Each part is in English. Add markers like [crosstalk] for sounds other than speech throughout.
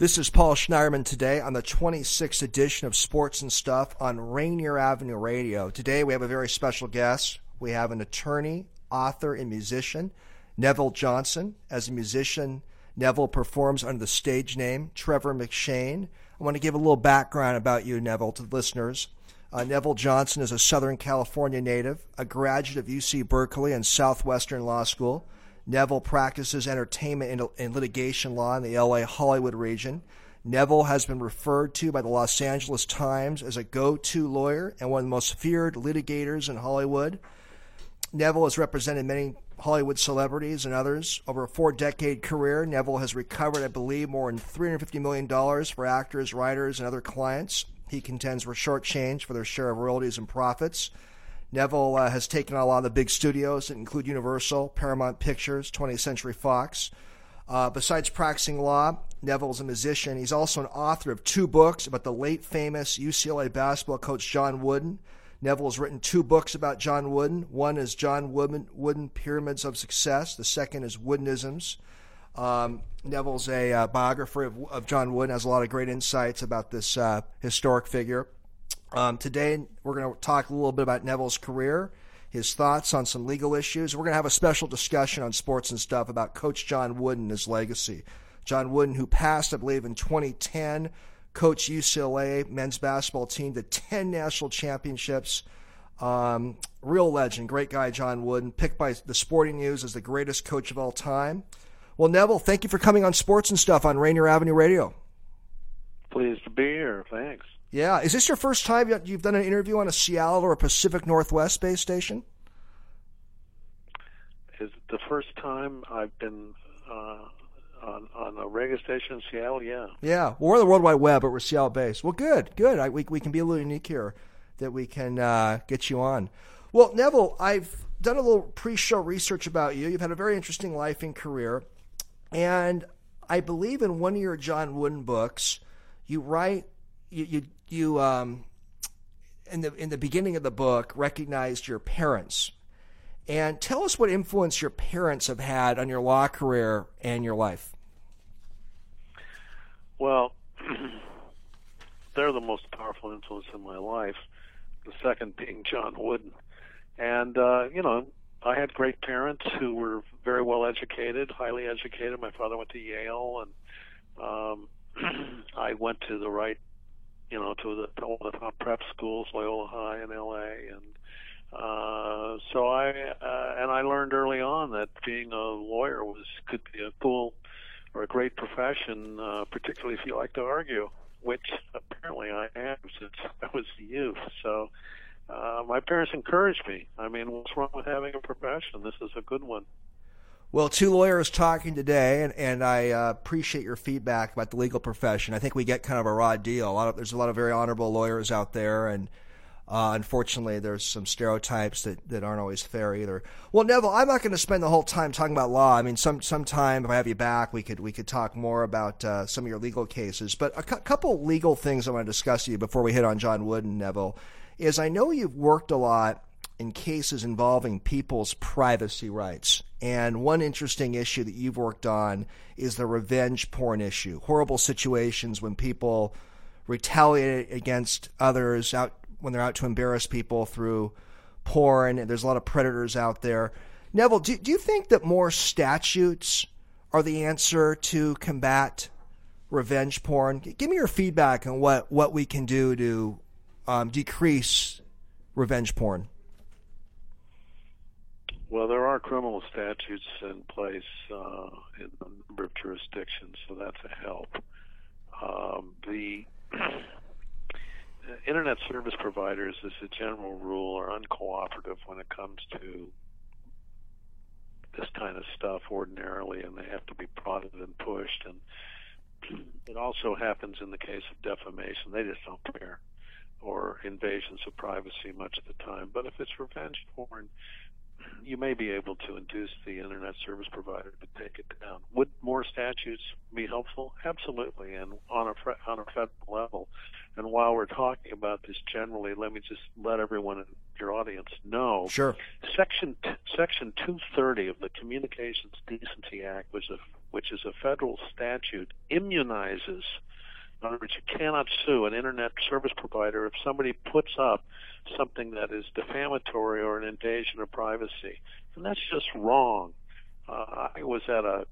This is Paul Schneiderman today on the 26th edition of Sports and Stuff on Rainier Avenue Radio. Today we have a very special guest. We have an attorney, author, and musician, Neville Johnson. As a musician, Neville performs under the stage name Trevor McShane. I want to give a little background about you, Neville, to the listeners. Uh, Neville Johnson is a Southern California native, a graduate of UC Berkeley and Southwestern Law School. Neville practices entertainment and litigation law in the LA Hollywood region. Neville has been referred to by the Los Angeles Times as a go to lawyer and one of the most feared litigators in Hollywood. Neville has represented many Hollywood celebrities and others. Over a four decade career, Neville has recovered, I believe, more than $350 million for actors, writers, and other clients. He contends were shortchanged for their share of royalties and profits. Neville uh, has taken on a lot of the big studios that include Universal, Paramount Pictures, 20th Century Fox. Uh, besides practicing law, Neville is a musician. He's also an author of two books about the late famous UCLA basketball coach John Wooden. Neville has written two books about John Wooden. One is John Wooden, Wooden Pyramids of Success. The second is Woodenisms. Um, Neville's a uh, biographer of, of, John Wooden, has a lot of great insights about this uh, historic figure. Um, today, we're going to talk a little bit about Neville's career, his thoughts on some legal issues. We're going to have a special discussion on sports and stuff about Coach John Wooden and his legacy. John Wooden, who passed, I believe, in 2010, coached UCLA men's basketball team to 10 national championships. Um, real legend, great guy, John Wooden, picked by the Sporting News as the greatest coach of all time. Well, Neville, thank you for coming on Sports and Stuff on Rainier Avenue Radio. Pleased to be here. Thanks. Yeah. Is this your first time you've done an interview on a Seattle or a Pacific Northwest space station? Is it the first time I've been uh, on, on a radio station in Seattle? Yeah. Yeah. Well, we're on the World Wide Web, but we're Seattle based. Well, good, good. I, we, we can be a little unique here that we can uh, get you on. Well, Neville, I've done a little pre show research about you. You've had a very interesting life and career. And I believe in one of your John Wooden books, you write you you, you um, in the in the beginning of the book recognized your parents. And tell us what influence your parents have had on your law career and your life. Well, [clears throat] they're the most powerful influence in my life. The second being John Wooden, and uh, you know, I had great parents who were very well educated, highly educated. My father went to Yale, and um, [clears throat] I went to the right you know, to the to all the top prep schools, Loyola High in L.A. and uh, so I uh, and I learned early on that being a lawyer was could be a cool or a great profession, uh, particularly if you like to argue, which apparently I am since I was a youth. So uh, my parents encouraged me. I mean, what's wrong with having a profession? This is a good one. Well, two lawyers talking today, and, and I uh, appreciate your feedback about the legal profession. I think we get kind of a raw deal. A lot of, there's a lot of very honorable lawyers out there, and uh, unfortunately, there's some stereotypes that, that aren't always fair either. Well, Neville, I'm not going to spend the whole time talking about law. I mean, some sometime if I have you back, we could we could talk more about uh, some of your legal cases. But a cu- couple legal things I want to discuss with you before we hit on John Wooden Neville, is I know you've worked a lot in cases involving people's privacy rights. And one interesting issue that you've worked on is the revenge porn issue. Horrible situations when people retaliate against others out when they're out to embarrass people through porn. And there's a lot of predators out there. Neville, do, do you think that more statutes are the answer to combat revenge porn? Give me your feedback on what, what we can do to um, decrease revenge porn. Well, there are criminal statutes in place uh, in a number of jurisdictions, so that's a help. Um, the [clears throat] internet service providers, as a general rule, are uncooperative when it comes to this kind of stuff ordinarily, and they have to be prodded and pushed. And [clears throat] it also happens in the case of defamation; they just don't care, or invasions of privacy much of the time. But if it's revenge porn, you may be able to induce the internet service provider to take it down. Would more statutes be helpful? Absolutely, and on a on a federal level. And while we're talking about this generally, let me just let everyone in your audience know. Sure. Section Section 230 of the Communications Decency Act was a which is a federal statute, immunizes. In other words, you cannot sue an internet service provider if somebody puts up something that is defamatory or an invasion of privacy. And that's just wrong. Uh, I was at a,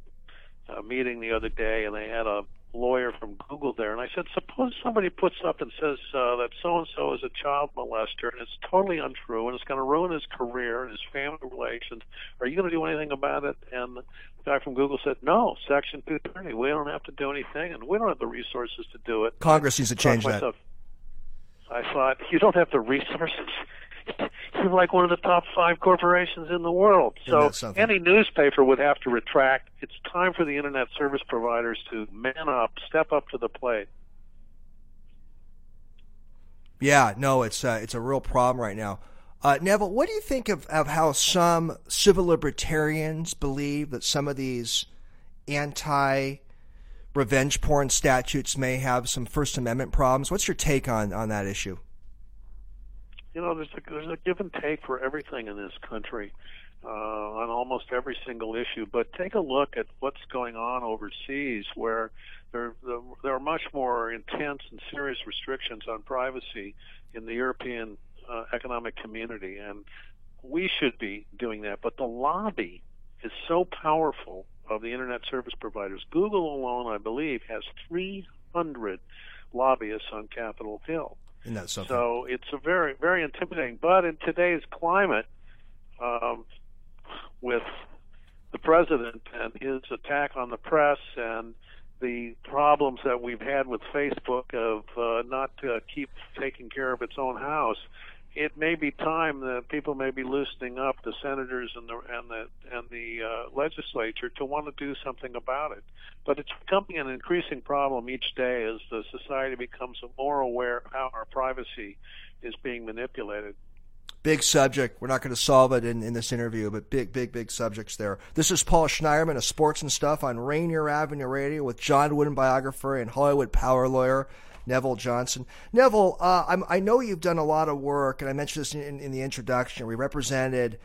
a meeting the other day and they had a lawyer from Google there, and I said, suppose somebody puts up and says uh, that so and so is a child molester, and it's totally untrue, and it's going to ruin his career and his family relations. Are you going to do anything about it? And the guy from Google said, no, Section 230. We don't have to do anything, and we don't have the resources to do it. Congress needs to change that. I thought, you don't have the resources. [laughs] You're like one of the top five corporations in the world. So any newspaper would have to retract. It's time for the internet service providers to man up, step up to the plate. Yeah, no, it's uh, it's a real problem right now. Uh, Neville, what do you think of, of how some civil libertarians believe that some of these anti revenge porn statutes may have some First Amendment problems? What's your take on, on that issue? you know, there's a, there's a give and take for everything in this country uh, on almost every single issue. But take a look at what's going on overseas, where there there are much more intense and serious restrictions on privacy in the European uh, economic community, and we should be doing that. But the lobby is so powerful of the internet service providers. Google alone, I believe, has 300 lobbyists on Capitol Hill. Isn't that something? So it's a very, very intimidating. But in today's climate, um, with the president and his attack on the press and the problems that we've had with Facebook of uh, not uh, keep taking care of its own house, it may be time that people may be loosening up the senators and the and the and the uh, legislature to want to do something about it. But it's becoming an increasing problem each day as the society becomes more aware of how our privacy is being manipulated. Big subject. We're not going to solve it in, in this interview, but big, big, big subjects there. This is Paul Schneiderman of Sports and Stuff on Rainier Avenue Radio with John Wooden, biographer and Hollywood power lawyer. Neville Johnson. Neville, uh, i know you've done a lot of work, and I mentioned this in, in the introduction. We represented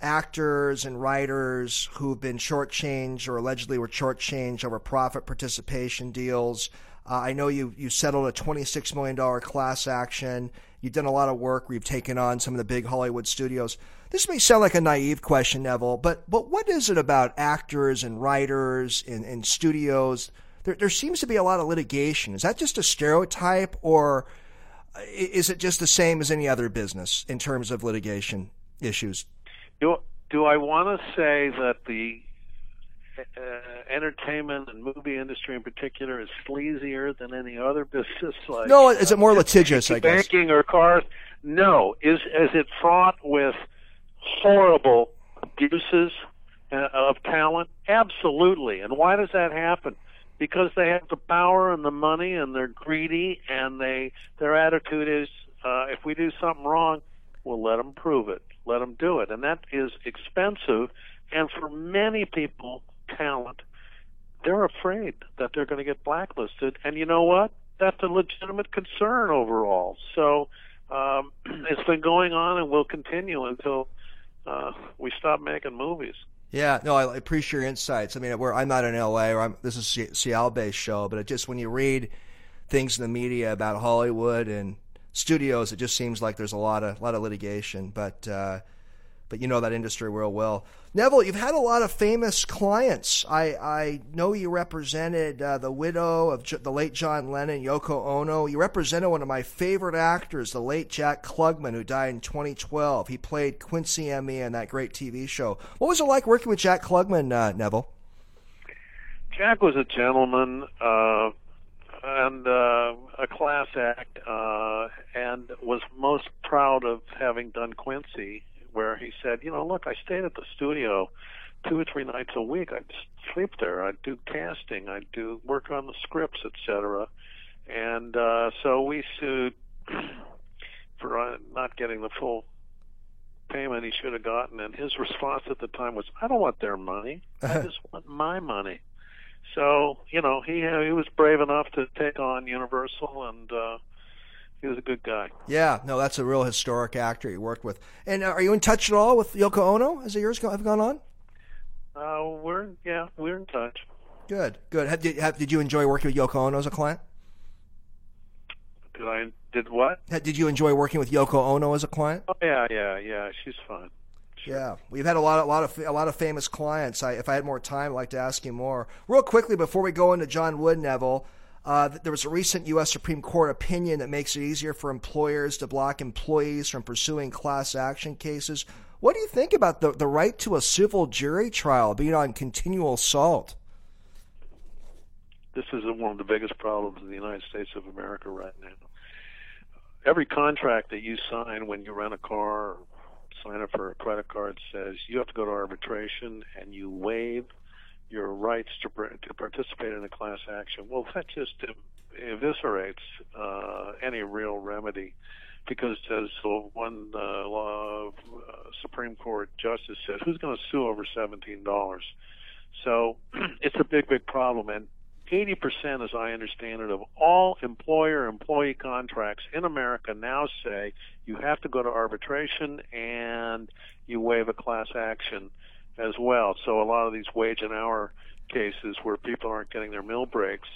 actors and writers who've been shortchanged or allegedly were shortchanged over profit participation deals. Uh, I know you you settled a $26 million class action. You've done a lot of work where you've taken on some of the big Hollywood studios. This may sound like a naive question, Neville, but but what is it about actors and writers and, and studios there, there seems to be a lot of litigation. Is that just a stereotype, or is it just the same as any other business in terms of litigation issues? Do, do I want to say that the uh, entertainment and movie industry in particular is sleazier than any other business? Like no, is it more litigious? I guess banking or cars. No, is is it fraught with horrible abuses uh, of talent? Absolutely. And why does that happen? Because they have the power and the money and they're greedy and they their attitude is uh, if we do something wrong, we'll let them prove it, let them do it, and that is expensive. And for many people, talent, they're afraid that they're going to get blacklisted. And you know what? That's a legitimate concern overall. So um, [clears throat] it's been going on and will continue until uh, we stop making movies. Yeah, no, I appreciate your insights. I mean, where I'm not in LA, or I'm, this is Seattle-based show, but it just when you read things in the media about Hollywood and studios, it just seems like there's a lot of lot of litigation. But uh, but you know that industry real well. Neville, you've had a lot of famous clients. I, I know you represented uh, the widow of J- the late John Lennon, Yoko Ono. You represented one of my favorite actors, the late Jack Klugman, who died in 2012. He played Quincy M.E. in that great TV show. What was it like working with Jack Klugman, uh, Neville? Jack was a gentleman uh, and uh, a class act, uh, and was most proud of having done Quincy where he said, you know, look, I stayed at the studio two or three nights a week. I'd sleep there. I'd do casting. I'd do work on the scripts, etc. And uh, so we sued [clears throat] for uh, not getting the full payment he should have gotten. And his [laughs] response at the time was, "I don't want their money. [laughs] I just want my money." So you know, he he was brave enough to take on Universal and. uh he was a good guy. Yeah, no, that's a real historic actor he worked with. And uh, are you in touch at all with Yoko Ono as the years have gone on? Uh, we're yeah, we're in touch. Good, good. Have, did, have, did you enjoy working with Yoko Ono as a client? Did I did what? Did you enjoy working with Yoko Ono as a client? Oh yeah, yeah, yeah. She's fun. Sure. Yeah, we've had a lot, a lot of, a lot of famous clients. I, if I had more time, I'd like to ask you more. Real quickly before we go into John Wood, Neville, uh, there was a recent U.S. Supreme Court opinion that makes it easier for employers to block employees from pursuing class action cases. What do you think about the, the right to a civil jury trial being on continual assault? This is one of the biggest problems in the United States of America right now. Every contract that you sign when you rent a car or sign up for a credit card says you have to go to arbitration and you waive your rights to, to participate in a class action. Well, that just eviscerates uh, any real remedy because as one uh, law, uh, Supreme Court justice said, who's going to sue over $17? So [clears throat] it's a big, big problem. And 80%, as I understand it, of all employer employee contracts in America now say you have to go to arbitration and you waive a class action as well. So a lot of these wage and hour cases where people aren't getting their meal breaks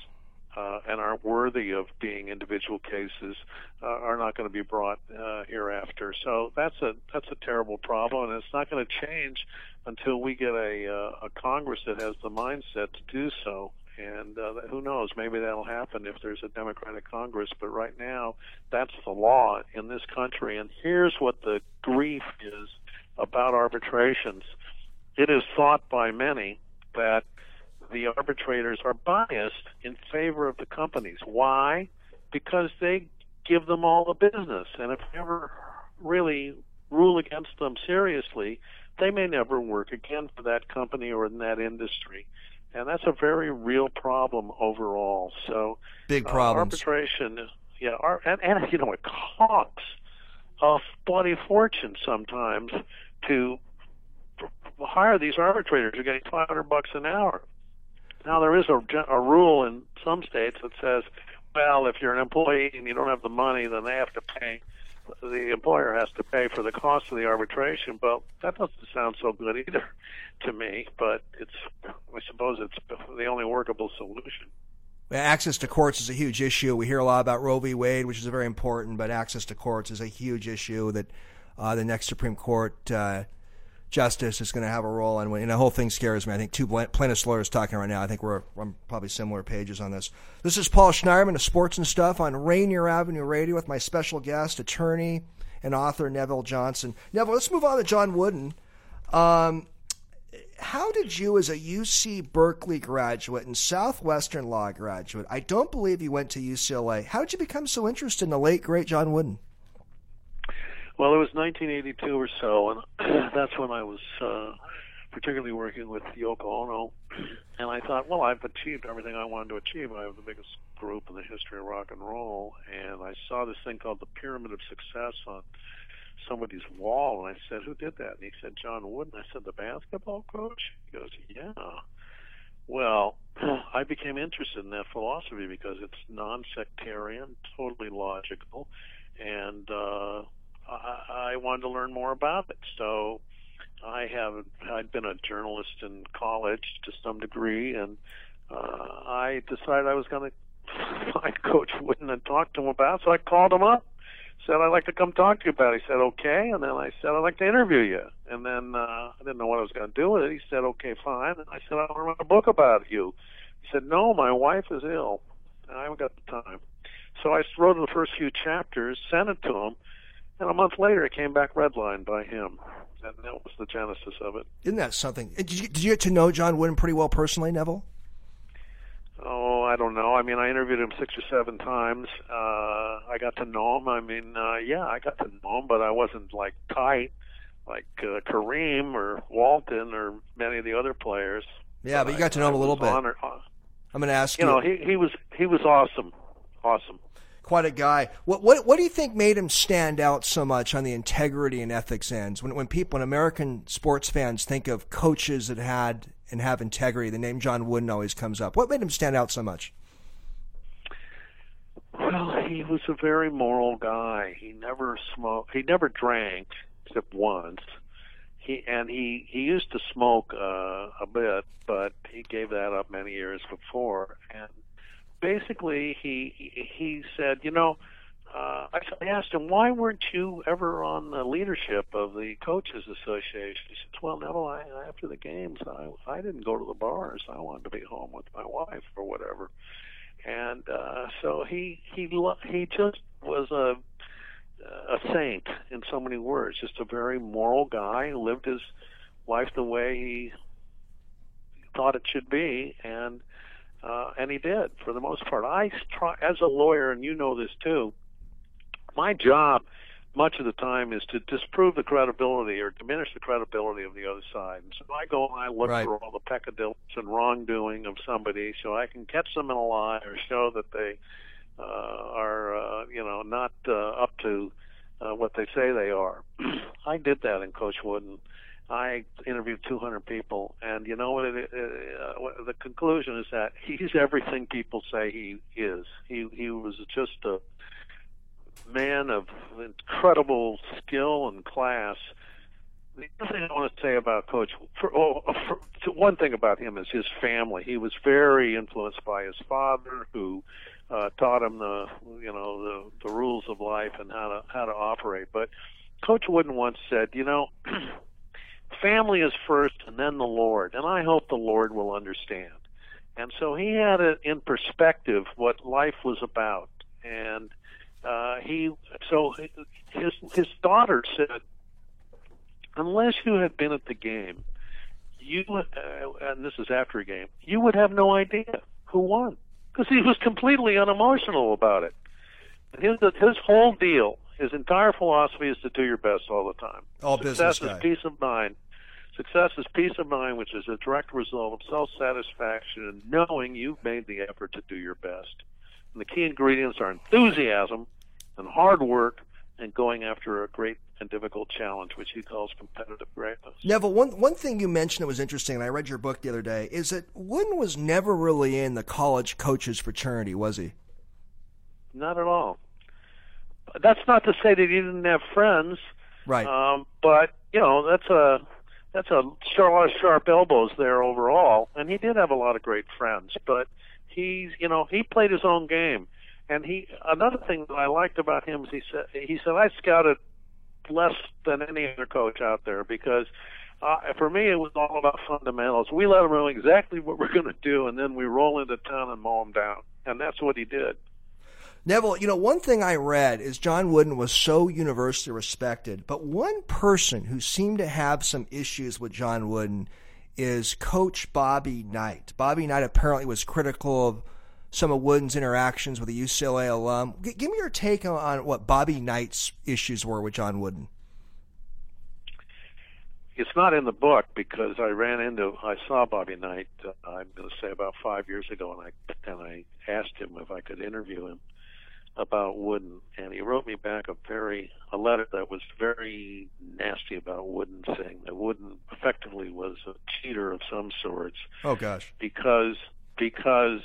uh, and aren't worthy of being individual cases uh, are not going to be brought uh, hereafter. So that's a that's a terrible problem, and it's not going to change until we get a, uh, a Congress that has the mindset to do so. And uh, who knows? Maybe that'll happen if there's a Democratic Congress. But right now, that's the law in this country. And here's what the grief is about arbitrations. It is thought by many that the arbitrators are biased in favor of the companies. Why? Because they give them all the business. And if you ever really rule against them seriously, they may never work again for that company or in that industry and that's a very real problem overall. So big problem. Uh, arbitration, yeah, ar- and, and you know it costs a bloody fortune sometimes to hire these arbitrators. You're getting 500 bucks an hour. Now there is a, a rule in some states that says, well, if you're an employee and you don't have the money, then they have to pay the employer has to pay for the cost of the arbitration. But that doesn't sound so good either to me. But it's, I suppose, it's the only workable solution. Access to courts is a huge issue. We hear a lot about Roe v. Wade, which is very important, but access to courts is a huge issue that uh, the next Supreme Court uh, justice is going to have a role in. And the whole thing scares me. I think two plaintiffs lawyers talking right now. I think we're on probably similar pages on this. This is Paul Schneiderman of Sports and Stuff on Rainier Avenue Radio with my special guest, attorney and author Neville Johnson. Neville, let's move on to John Wooden. Um, how did you, as a UC Berkeley graduate and Southwestern Law graduate, I don't believe you went to UCLA. How did you become so interested in the late great John Wooden? Well, it was 1982 or so, and [clears throat] that's when I was uh, particularly working with Yoko Ono. And I thought, well, I've achieved everything I wanted to achieve. I have the biggest group in the history of rock and roll, and I saw this thing called the Pyramid of Success on somebody's wall, and I said, "Who did that?" And he said, "John Wooden." I said, "The basketball coach?" He goes, "Yeah." Well, [clears throat] I became interested in that philosophy because it's non-sectarian, totally logical, and uh, I, I wanted to learn more about it. So I have I'd been a journalist in college to some degree, and uh, I decided I was going [laughs] to find Coach Wooden and talk to him about. It. So I called him up, said I'd like to come talk to you about. it. He said okay, and then I said I'd like to interview you. And then uh, I didn't know what I was going to do with it. He said okay, fine. And I said I want to write a book about you. He said no, my wife is ill, and I haven't got the time. So I wrote the first few chapters, sent it to him and a month later, it came back redlined by him. And that was the genesis of it. Isn't that something? Did you, did you get to know John Wooden pretty well personally, Neville? Oh, I don't know. I mean, I interviewed him six or seven times. Uh, I got to know him. I mean, uh, yeah, I got to know him, but I wasn't like tight like uh, Kareem or Walton or many of the other players. Yeah, but, but you got I, to know him a little bit. Honored. I'm going to ask you. You know, he he was he was awesome, awesome quite a guy. What what what do you think made him stand out so much on the integrity and ethics ends? When when people, when American sports fans think of coaches that had and have integrity, the name John Wooden always comes up. What made him stand out so much? Well, he was a very moral guy. He never smoked. He never drank except once. he and he he used to smoke uh, a bit, but he gave that up many years before. And basically, he he said, you know, uh, I asked him why weren't you ever on the leadership of the coaches association? He said, well, Neville, I, after the games, I I didn't go to the bars. I wanted to be home with my wife or whatever. And uh, so he he he just was a a saint in so many words. Just a very moral guy who lived his life the way he thought it should be, and uh, and he did for the most part. I try as a lawyer, and you know this too. My job, much of the time, is to disprove the credibility or diminish the credibility of the other side. And so I go and I look right. for all the peccadillos and wrongdoing of somebody, so I can catch them in a lie or show that they uh, are uh, you know not uh, up to uh, what they say they are. [clears throat] I did that in Coach Wooden. I interviewed 200 people, and you know what? It, uh, the conclusion is that he's everything people say he is. He he was just a man of incredible skill and class. The other thing I want to say about Coach, for, oh, for, one thing about him is his family. He was very influenced by his father, who uh, taught him the you know the the rules of life and how to how to operate. But Coach Wooden once said, you know, [clears throat] family is first and then the Lord, and I hope the Lord will understand. And so he had it in perspective what life was about, and uh, he so his his daughter said, unless you had been at the game, you uh, and this is after a game, you would have no idea who won because he was completely unemotional about it. His his whole deal, his entire philosophy is to do your best all the time. All Success business is peace of mind. Success is peace of mind, which is a direct result of self satisfaction and knowing you've made the effort to do your best. And the key ingredients are enthusiasm and hard work and going after a great and difficult challenge, which he calls competitive greatness. Neville, one one thing you mentioned that was interesting, and I read your book the other day, is that Wooden was never really in the college coaches fraternity, was he? Not at all. That's not to say that he didn't have friends, right? Um, but you know, that's a that's a, lot of sharp elbows there overall, and he did have a lot of great friends. But he's you know he played his own game, and he another thing that I liked about him is he said he said I scouted less than any other coach out there because uh, for me it was all about fundamentals. We let them know exactly what we're going to do, and then we roll into town and mow them down, and that's what he did. Neville, you know, one thing I read is John Wooden was so universally respected, but one person who seemed to have some issues with John Wooden is Coach Bobby Knight. Bobby Knight apparently was critical of some of Wooden's interactions with a UCLA alum. G- give me your take on, what Bobby Knight's issues were with John Wooden. It's not in the book because I ran into, I saw Bobby Knight. Uh, I'm going to say about five years ago, and I and I asked him if I could interview him about Wooden, and he wrote me back a very a letter that was very nasty about Wooden, saying that Wooden effectively was a cheater of some sorts. Oh gosh! Because because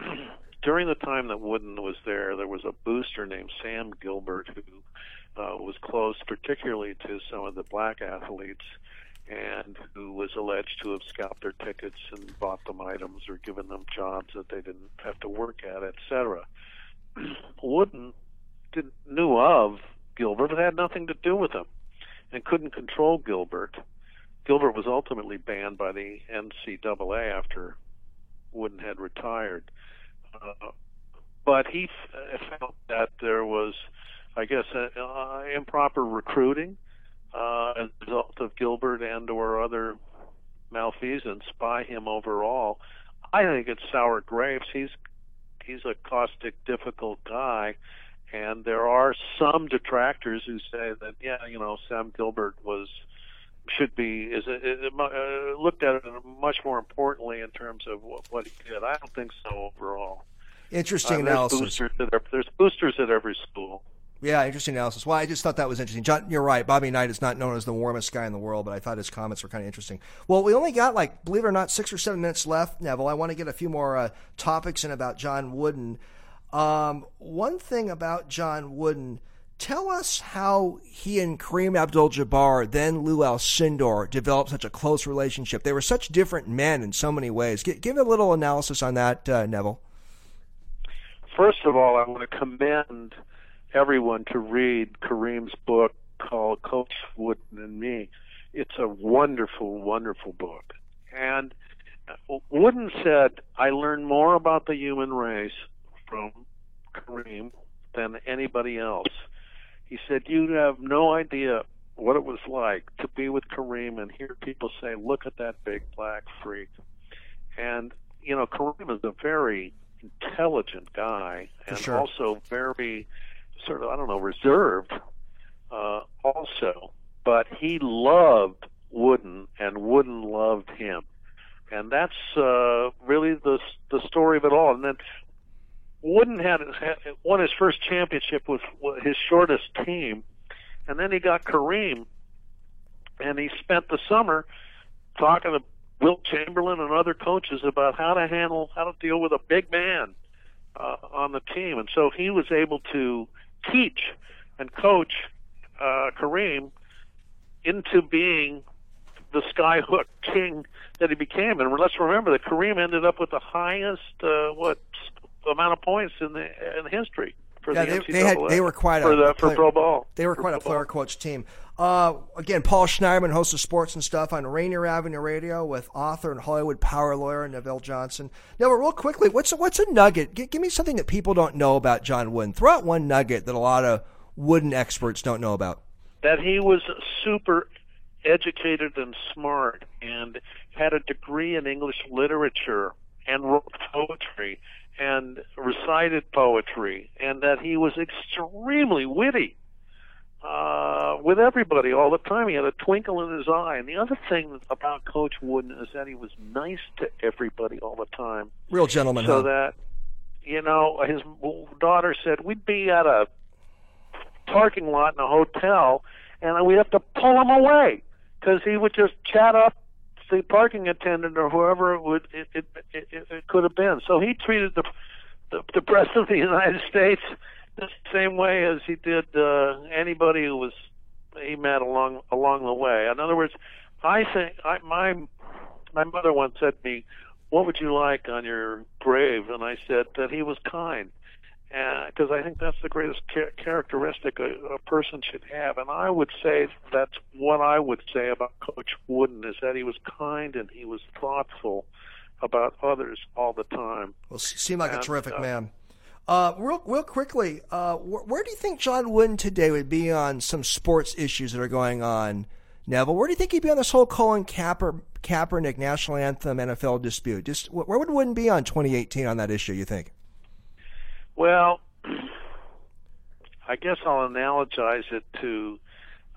[clears throat] during the time that Wooden was there, there was a booster named Sam Gilbert who uh, was close, particularly to some of the black athletes, and who was alleged to have scalped their tickets and bought them items or given them jobs that they didn't have to work at, etc. [clears throat] Wooden didn't knew of Gilbert, but had nothing to do with him, and couldn't control Gilbert. Gilbert was ultimately banned by the NCAA after Wooden had retired. Uh, but he f- felt that there was, I guess, uh, uh, improper recruiting uh, as a result of Gilbert and or other malfeasance by him overall. I think it's sour grapes. He's he's a caustic, difficult guy, and there are some detractors who say that yeah, you know, Sam Gilbert was should be is it, it, uh, looked at it much more importantly in terms of what, what he did. I don't think so overall. Interesting uh, analysis. Boosters there's boosters at every school. Yeah, interesting analysis. Well, I just thought that was interesting. John, you're right. Bobby Knight is not known as the warmest guy in the world, but I thought his comments were kind of interesting. Well, we only got like, believe it or not, six or seven minutes left, Neville. I want to get a few more uh, topics in about John Wooden. Um, one thing about John Wooden Tell us how he and Kareem Abdul-Jabbar, then Lou Alcindor, developed such a close relationship. They were such different men in so many ways. Give, give a little analysis on that, uh, Neville. First of all, I want to commend everyone to read Kareem's book called Coach Wooden and Me. It's a wonderful, wonderful book. And Wooden said, I learned more about the human race from Kareem than anybody else. He said, You have no idea what it was like to be with Kareem and hear people say, Look at that big black freak. And, you know, Kareem is a very intelligent guy and sure. also very sort of, I don't know, reserved uh, also. But he loved Wooden and Wooden loved him and that's uh, really the the story of it all. And then Wooden had, had won his first championship with his shortest team, and then he got Kareem, and he spent the summer talking to Wilt Chamberlain and other coaches about how to handle how to deal with a big man uh, on the team, and so he was able to teach and coach uh, Kareem into being the skyhook king that he became. And let's remember that Kareem ended up with the highest uh, what amount of points in the in history. For yeah, the they, they, had, they were quite for a the, player, for pro ball. They were quite a player coach team. Uh, again, Paul Schneiderman, host of Sports and Stuff on Rainier Avenue Radio with author and Hollywood power lawyer Neville Johnson. Now, real quickly, what's a, what's a nugget? G- give me something that people don't know about John Wooden. Throw out one nugget that a lot of wooden experts don't know about. That he was super educated and smart and had a degree in English literature and wrote poetry and recited poetry and that he was extremely witty uh, with everybody all the time. He had a twinkle in his eye. And the other thing about Coach Wooden is that he was nice to everybody all the time. Real gentleman. So huh? that, you know, his daughter said, we'd be at a parking lot in a hotel and we'd have to pull him away because he would just chat up the parking attendant or whoever it would it it, it, it could have been. So he treated the, the the president of the [laughs] United States the same way as he did uh, anybody who was he met along along the way. In other words, I think I, my my mother once said to me, "What would you like on your grave?" And I said that he was kind because I think that's the greatest char- characteristic a, a person should have. And I would say that's what I would say about Coach Wooden is that he was kind and he was thoughtful about others all the time. Well, seemed like and, a terrific uh, man. Uh, real, real quickly, uh, wh- where do you think John Wooden today would be on some sports issues that are going on? Neville, where do you think he'd be on this whole Colin Kaeper, Kaepernick national anthem NFL dispute? Just where would Wooden be on 2018 on that issue? You think? Well, [clears throat] I guess I'll analogize it to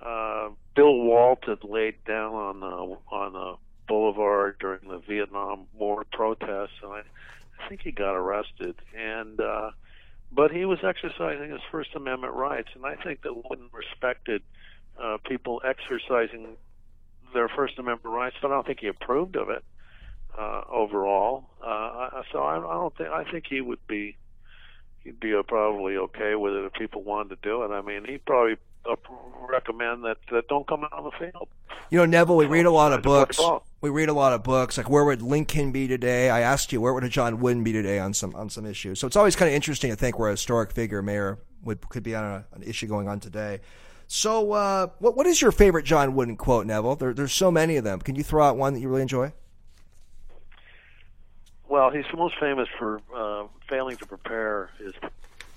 uh, Bill Walton laid down on the on the boulevard during the Vietnam War protests, and I, I think he got arrested. And uh, but he was exercising his First Amendment rights, and I think that Wooden respected uh, people exercising their First Amendment rights, but I don't think he approved of it uh, overall. Uh, so I, I don't think I think he would be he'd be probably okay with it if people wanted to do it. I mean, he'd probably recommend that, that don't come out on the field. You know, Neville, we read a lot of Try to play books. We read a lot of books. Like, where would Lincoln be today? I asked you, where would a John Wooden be today on some on some issues? So it's always kind of interesting to think where a historic figure, mayor, would could be on a, an issue going on today. So, uh, what what is your favorite John Wooden quote, Neville? There, there's so many of them. Can you throw out one that you really enjoy? Well, he's most famous for uh, failing to prepare, is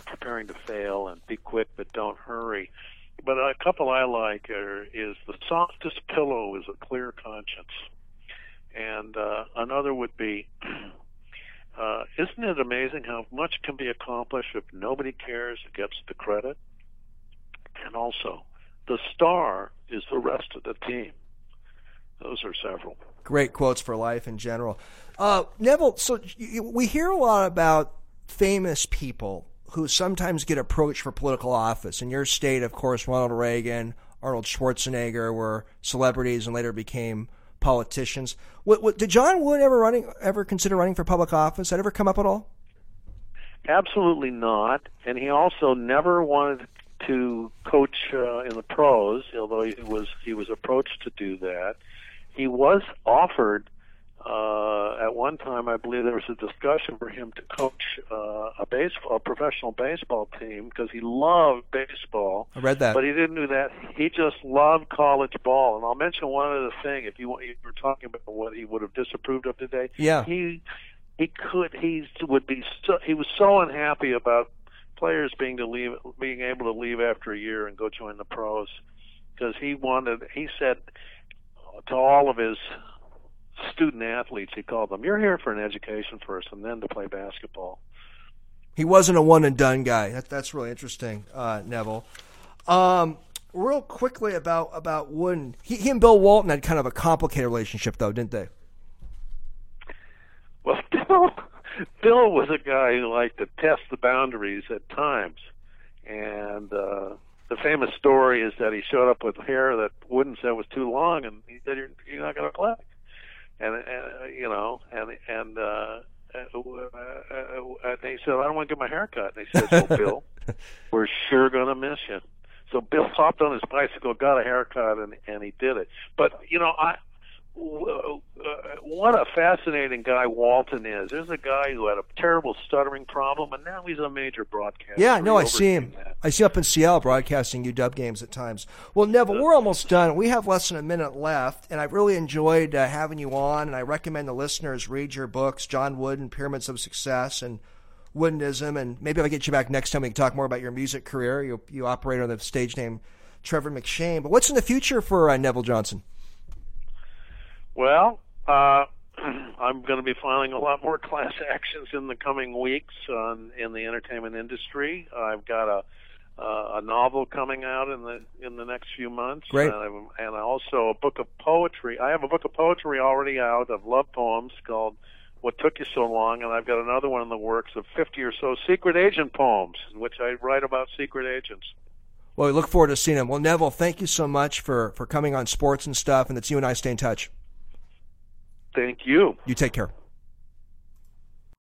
preparing to fail, and be quick but don't hurry. But a couple I like are, is the softest pillow is a clear conscience, and uh, another would be, [clears throat] uh, isn't it amazing how much can be accomplished if nobody cares who gets the credit? And also, the star is the rest of the team. Those are several. Great quotes for life in general. Uh, Neville, so we hear a lot about famous people who sometimes get approached for political office. In your state, of course, Ronald Reagan, Arnold Schwarzenegger were celebrities and later became politicians. What, what, did John Wood ever running ever consider running for public office? That ever come up at all? Absolutely not. And he also never wanted to coach uh, in the pros, although he was he was approached to do that. He was offered uh, at one time, I believe there was a discussion for him to coach uh, a baseball, a professional baseball team because he loved baseball. I read that, but he didn't do that. He just loved college ball. And I'll mention one other thing. If you, want, you were talking about what he would have disapproved of today, yeah, he he could he would be so, he was so unhappy about players being to leave being able to leave after a year and go join the pros because he wanted he said to all of his student athletes, he called them. You're here for an education first, and then to play basketball. He wasn't a one and done guy. That, that's really interesting, uh, Neville. Um, real quickly about about Wooden, he, he and Bill Walton had kind of a complicated relationship, though, didn't they? Well, [laughs] Bill, Bill was a guy who liked to test the boundaries at times, and uh, the famous story is that he showed up with hair that Wooden said was too long, and he said, "You're, you're not going to play." and, and uh, you know, and and uh, uh, uh, and they said, I don't want to get my hair cut. And they said, Well, Bill, [laughs] we're sure going to miss you. So Bill hopped on his bicycle, got a haircut, and and he did it. But you know, I uh, what a fascinating guy Walton is. There's a guy who had a terrible stuttering problem, and now he's a major broadcaster. Yeah, no, I see him. That. I see up in Seattle broadcasting UW games at times. Well, Neville, we're almost done. We have less than a minute left, and I've really enjoyed uh, having you on. And I recommend the listeners read your books, John Wooden, Pyramids of Success, and Woodenism. And maybe if I get you back next time, we can talk more about your music career. You you operate on the stage name Trevor McShane. But what's in the future for uh, Neville Johnson? Well, uh, [clears throat] I'm going to be filing a lot more [laughs] class actions in the coming weeks on, in the entertainment industry. I've got a uh, a novel coming out in the in the next few months, Great. and, and also a book of poetry. I have a book of poetry already out of love poems called "What Took You So Long," and I've got another one in the works of 50 or so secret agent poems, in which I write about secret agents. Well, we look forward to seeing them. Well, Neville, thank you so much for for coming on sports and stuff, and that you and I stay in touch. Thank you. You take care.